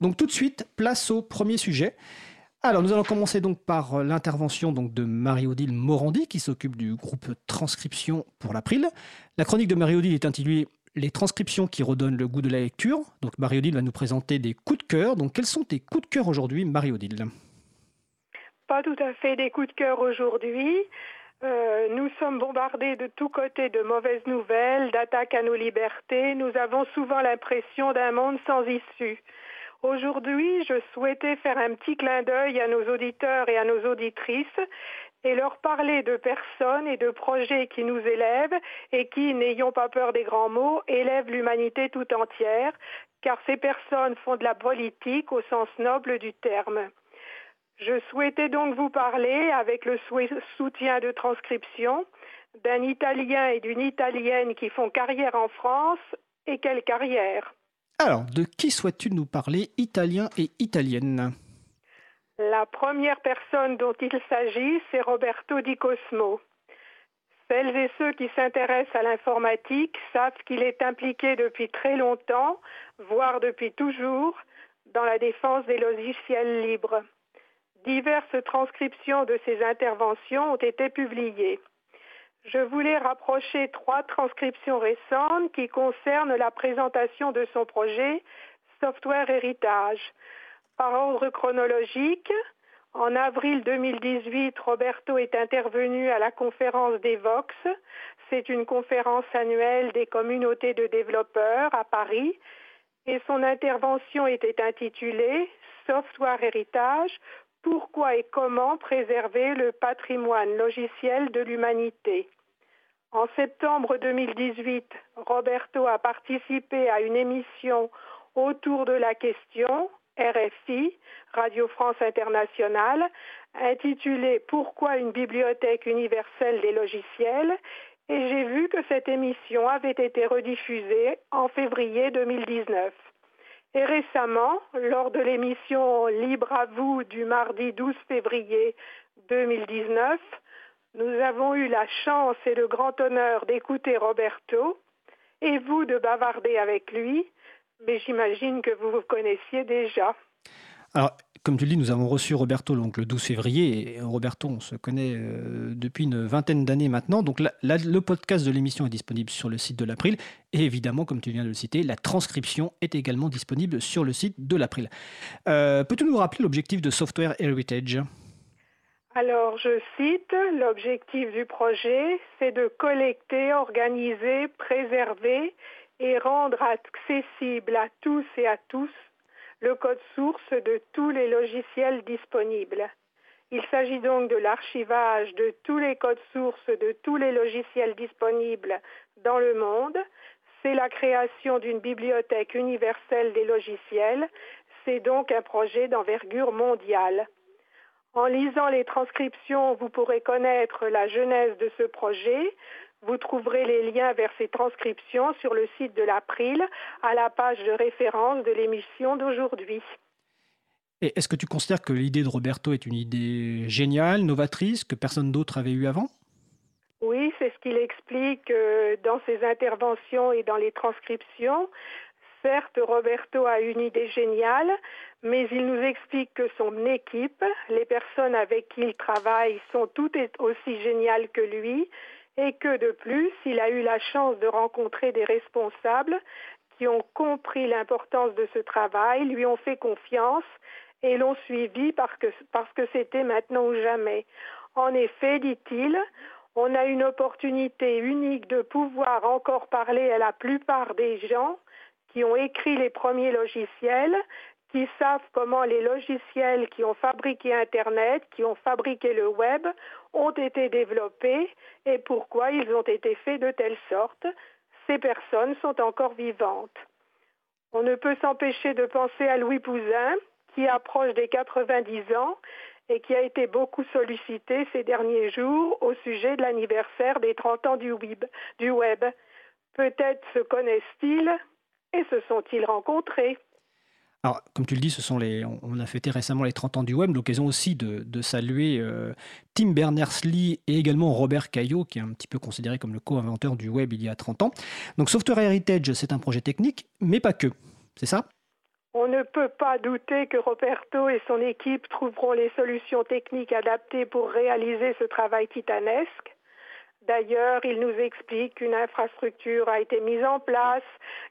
Donc tout de suite, place au premier sujet. Alors nous allons commencer donc par l'intervention donc de Marie-Odile Morandi qui s'occupe du groupe transcription pour l'April. La chronique de Marie-Odile est intitulée Les transcriptions qui redonnent le goût de la lecture. Donc Marie-Odile va nous présenter des coups de cœur. Donc quels sont tes coups de cœur aujourd'hui Marie-Odile? Pas tout à fait des coups de cœur aujourd'hui. Euh, nous sommes bombardés de tous côtés de mauvaises nouvelles, d'attaques à nos libertés. Nous avons souvent l'impression d'un monde sans issue. Aujourd'hui, je souhaitais faire un petit clin d'œil à nos auditeurs et à nos auditrices et leur parler de personnes et de projets qui nous élèvent et qui, n'ayons pas peur des grands mots, élèvent l'humanité tout entière, car ces personnes font de la politique au sens noble du terme. Je souhaitais donc vous parler, avec le soutien de transcription, d'un Italien et d'une Italienne qui font carrière en France, et quelle carrière? Alors, de qui souhaites-tu nous parler, italien et italienne? La première personne dont il s'agit, c'est Roberto Di Cosmo. Celles et ceux qui s'intéressent à l'informatique savent qu'il est impliqué depuis très longtemps, voire depuis toujours, dans la défense des logiciels libres. Diverses transcriptions de ses interventions ont été publiées. Je voulais rapprocher trois transcriptions récentes qui concernent la présentation de son projet Software Héritage. Par ordre chronologique, en avril 2018, Roberto est intervenu à la conférence des Vox. C'est une conférence annuelle des communautés de développeurs à Paris et son intervention était intitulée Software Héritage, pourquoi et comment préserver le patrimoine logiciel de l'humanité En septembre 2018, Roberto a participé à une émission autour de la question RFI, Radio France Internationale, intitulée Pourquoi une bibliothèque universelle des logiciels? Et j'ai vu que cette émission avait été rediffusée en février 2019. Et récemment, lors de l'émission Libre à vous du mardi 12 février 2019, nous avons eu la chance et le grand honneur d'écouter Roberto et vous de bavarder avec lui, mais j'imagine que vous vous connaissiez déjà. Alors, comme tu le dis, nous avons reçu Roberto donc, le 12 février. Et Roberto, on se connaît euh, depuis une vingtaine d'années maintenant. Donc le podcast de l'émission est disponible sur le site de l'April. Et évidemment, comme tu viens de le citer, la transcription est également disponible sur le site de l'April. Euh, peux-tu nous rappeler l'objectif de Software Heritage? Alors, je cite, l'objectif du projet, c'est de collecter, organiser, préserver et rendre accessible à tous et à tous le code source de tous les logiciels disponibles. Il s'agit donc de l'archivage de tous les codes sources de tous les logiciels disponibles dans le monde. C'est la création d'une bibliothèque universelle des logiciels. C'est donc un projet d'envergure mondiale. En lisant les transcriptions, vous pourrez connaître la genèse de ce projet, vous trouverez les liens vers ces transcriptions sur le site de l'April à la page de référence de l'émission d'aujourd'hui. Et est-ce que tu considères que l'idée de Roberto est une idée géniale, novatrice, que personne d'autre avait eu avant? Oui, c'est ce qu'il explique euh, dans ses interventions et dans les transcriptions. Certes, Roberto a une idée géniale, mais il nous explique que son équipe, les personnes avec qui il travaille, sont toutes aussi géniales que lui et que de plus, il a eu la chance de rencontrer des responsables qui ont compris l'importance de ce travail, lui ont fait confiance et l'ont suivi parce que parce que c'était maintenant ou jamais. En effet, dit-il, on a une opportunité unique de pouvoir encore parler à la plupart des gens qui ont écrit les premiers logiciels, qui savent comment les logiciels qui ont fabriqué Internet, qui ont fabriqué le web, ont été développés et pourquoi ils ont été faits de telle sorte. Ces personnes sont encore vivantes. On ne peut s'empêcher de penser à Louis Pouzin, qui approche des 90 ans et qui a été beaucoup sollicité ces derniers jours au sujet de l'anniversaire des 30 ans du web. Peut-être se connaissent-ils et se sont-ils rencontrés. Alors, comme tu le dis, ce sont les, on a fêté récemment les 30 ans du web, l'occasion aussi de, saluer euh, Tim Berners-Lee et également Robert Caillot, qui est un petit peu considéré comme le co-inventeur du web il y a 30 ans. Donc, Software Heritage, c'est un projet technique, mais pas que. C'est ça? On ne peut pas douter que Roberto et son équipe trouveront les solutions techniques adaptées pour réaliser ce travail titanesque. D'ailleurs, il nous explique qu'une infrastructure a été mise en place,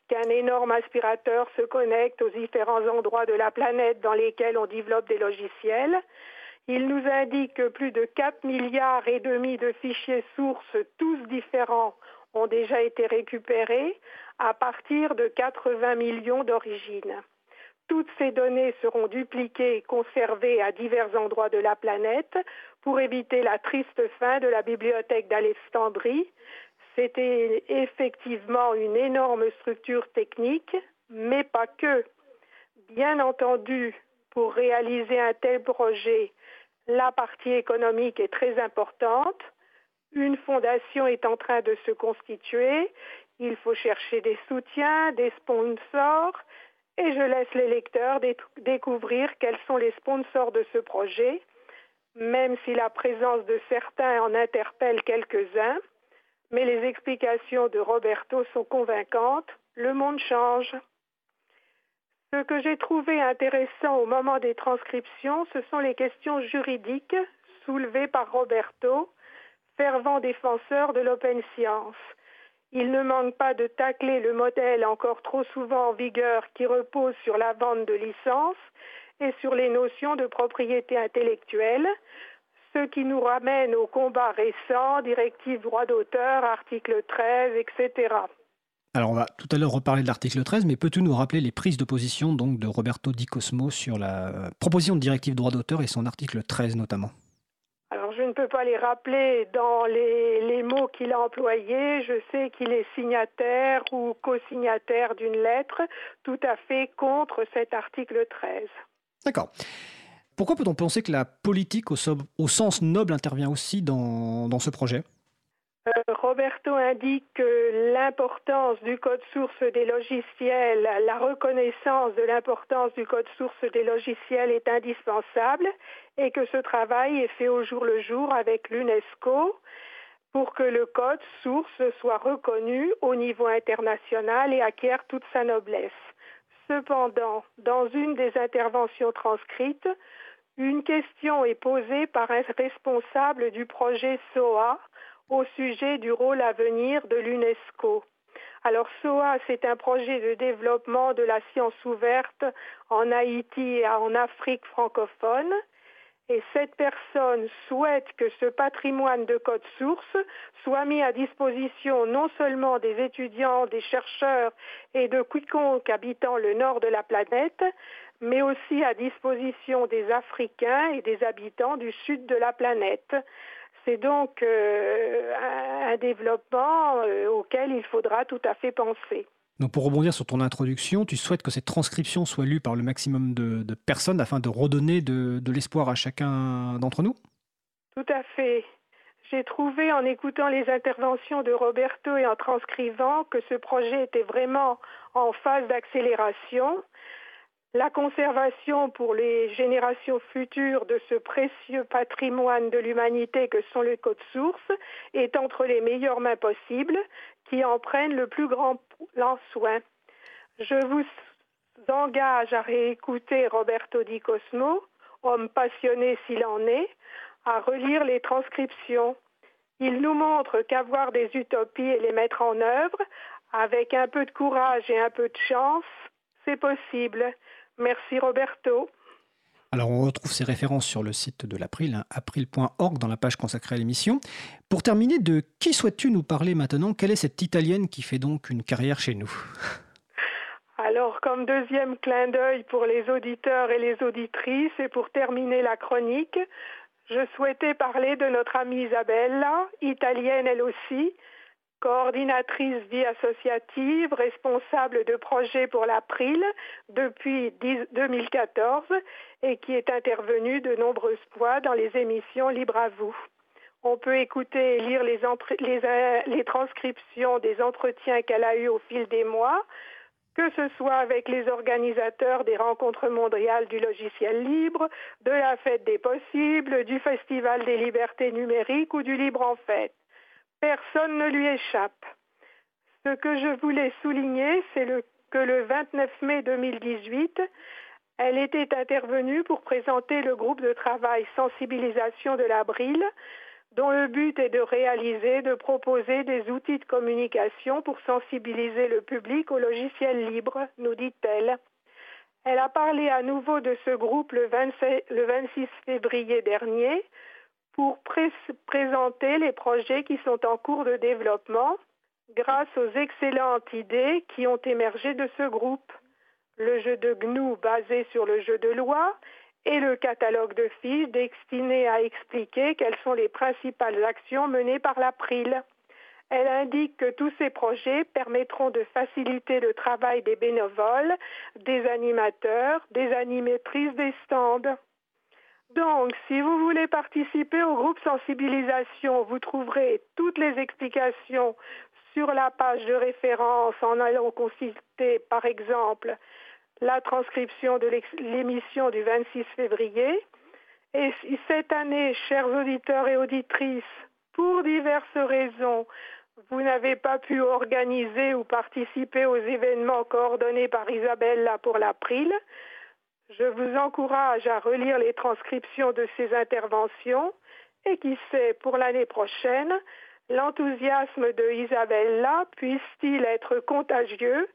qu'un énorme aspirateur se connecte aux différents endroits de la planète dans lesquels on développe des logiciels. Il nous indique que plus de 4 milliards et demi de fichiers sources, tous différents, ont déjà été récupérés à partir de 80 millions d'origines. Toutes ces données seront dupliquées et conservées à divers endroits de la planète pour éviter la triste fin de la bibliothèque d'Alexandrie. C'était effectivement une énorme structure technique, mais pas que. Bien entendu, pour réaliser un tel projet, la partie économique est très importante. Une fondation est en train de se constituer. Il faut chercher des soutiens, des sponsors, et je laisse les lecteurs découvrir quels sont les sponsors de ce projet, même si la présence de certains en interpelle quelques-uns. Mais les explications de Roberto sont convaincantes. Le monde change. Ce que j'ai trouvé intéressant au moment des transcriptions, ce sont les questions juridiques soulevées par Roberto, fervent défenseur de l'open science. Il ne manque pas de tacler le modèle encore trop souvent en vigueur qui repose sur la vente de licences et sur les notions de propriété intellectuelle, ce qui nous ramène au combat récent, directive droit d'auteur, article 13, etc. Alors on va tout à l'heure reparler de l'article 13, mais peux-tu nous rappeler les prises de position donc de Roberto Di Cosmo sur la proposition de directive droit d'auteur et son article 13 notamment? Je ne peux pas les rappeler dans les, mots qu'il a employés. Je sais qu'il est signataire ou co-signataire d'une lettre tout à fait contre cet article 13. D'accord. Pourquoi peut-on penser que la politique au, sens noble intervient aussi dans ce projet? Euh, Roberto indique que l'importance du code source des logiciels, la reconnaissance de l'importance du code source des logiciels est indispensable et que ce travail est fait au jour le jour avec l'UNESCO pour que le code source soit reconnu au niveau international et acquiert toute sa noblesse. Cependant, dans une des interventions transcrites, une question est posée par un responsable du projet SOA au sujet du rôle à venir de l'UNESCO. Alors SOA, c'est un projet de développement de la science ouverte en Haïti et en Afrique francophone. Et cette personne souhaite que ce patrimoine de code source soit mis à disposition non seulement des étudiants, des chercheurs et de quiconque habitant le nord de la planète, mais aussi à disposition des Africains et des habitants du sud de la planète. C'est donc euh, un développement euh, auquel il faudra tout à fait penser. Donc pour rebondir sur ton introduction, tu souhaites que cette transcription soit lue par le maximum de, personnes afin de redonner de, de l'espoir à chacun d'entre nous? Tout à fait. J'ai trouvé en écoutant les interventions de Roberto et en transcrivant que ce projet était vraiment en phase d'accélération la conservation pour les générations futures de ce précieux patrimoine de l'humanité que sont les codes sources est entre les meilleures mains possibles qui en prennent le plus grand soin. Je vous engage à réécouter Roberto Di Cosmo, homme passionné s'il en est, à relire les transcriptions. Il nous montre qu'avoir des utopies et les mettre en œuvre, avec un peu de courage et un peu de chance, c'est possible. Merci Roberto. Alors on retrouve ces références sur le site de l'April, hein, april.org, dans la page consacrée à l'émission. Pour terminer, de qui souhaites-tu nous parler maintenant? Quelle est cette Italienne qui fait donc une carrière chez nous? Alors, comme deuxième clin d'œil pour les auditeurs et les auditrices, et pour terminer la chronique, je souhaitais parler de notre amie Isabella, italienne elle aussi, coordinatrice vie associative, responsable de projet pour l'April depuis 2014 et qui est intervenue de nombreuses fois dans les émissions Libre à vous. On peut écouter et lire les, les transcriptions des entretiens qu'elle a eus au fil des mois, que ce soit avec les organisateurs des rencontres mondiales du logiciel libre, de la fête des possibles, du Festival des libertés numériques ou du Libre en fête. Personne ne lui échappe. Ce que je voulais souligner, c'est que le 29 mai 2018, elle était intervenue pour présenter le groupe de travail sensibilisation de l'Abril, dont le but est de réaliser, de proposer des outils de communication pour sensibiliser le public au logiciel libre, nous dit-elle. Elle a parlé à nouveau de ce groupe le, 26 février dernier pour présenter les projets qui sont en cours de développement grâce aux excellentes idées qui ont émergé de ce groupe. Le jeu de GNU basé sur le jeu de loi et le catalogue de fiches destiné à expliquer quelles sont les principales actions menées par l'April. Elle indique que tous ces projets permettront de faciliter le travail des bénévoles, des animateurs, des animatrices des stands. Donc, si vous voulez participer au groupe sensibilisation, vous trouverez toutes les explications sur la page de référence en allant consulter, par exemple, la transcription de l'émission du 26 février. Et cette année, chers auditeurs et auditrices, pour diverses raisons, vous n'avez pas pu organiser ou participer aux événements coordonnés par Isabella pour l'April, je vous encourage à relire les transcriptions de ces interventions et qui sait, pour l'année prochaine, l'enthousiasme de Isabella puisse-t-il être contagieux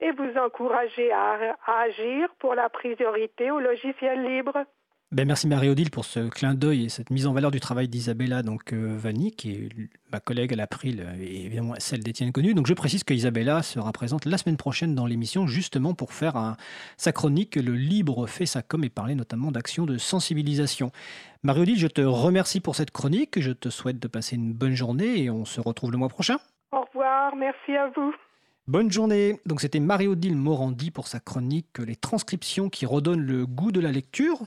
et vous encourager à, agir pour la priorité au logiciel libre. Ben merci Marie-Odile pour ce clin d'œil et cette mise en valeur du travail d'Isabella donc euh, Vanni, qui est ma collègue à l'April et évidemment celle d'Étienne Connu. Donc je précise que Isabella sera présente la semaine prochaine dans l'émission justement pour faire un, sa chronique Le libre fait sa com et parler notamment d'actions de sensibilisation. Marie-Odile, je te remercie pour cette chronique, je te souhaite de passer une bonne journée et on se retrouve le mois prochain. Au revoir, merci à vous. Bonne journée. Donc c'était Marie-Odile Morandi pour sa chronique Les transcriptions qui redonnent le goût de la lecture.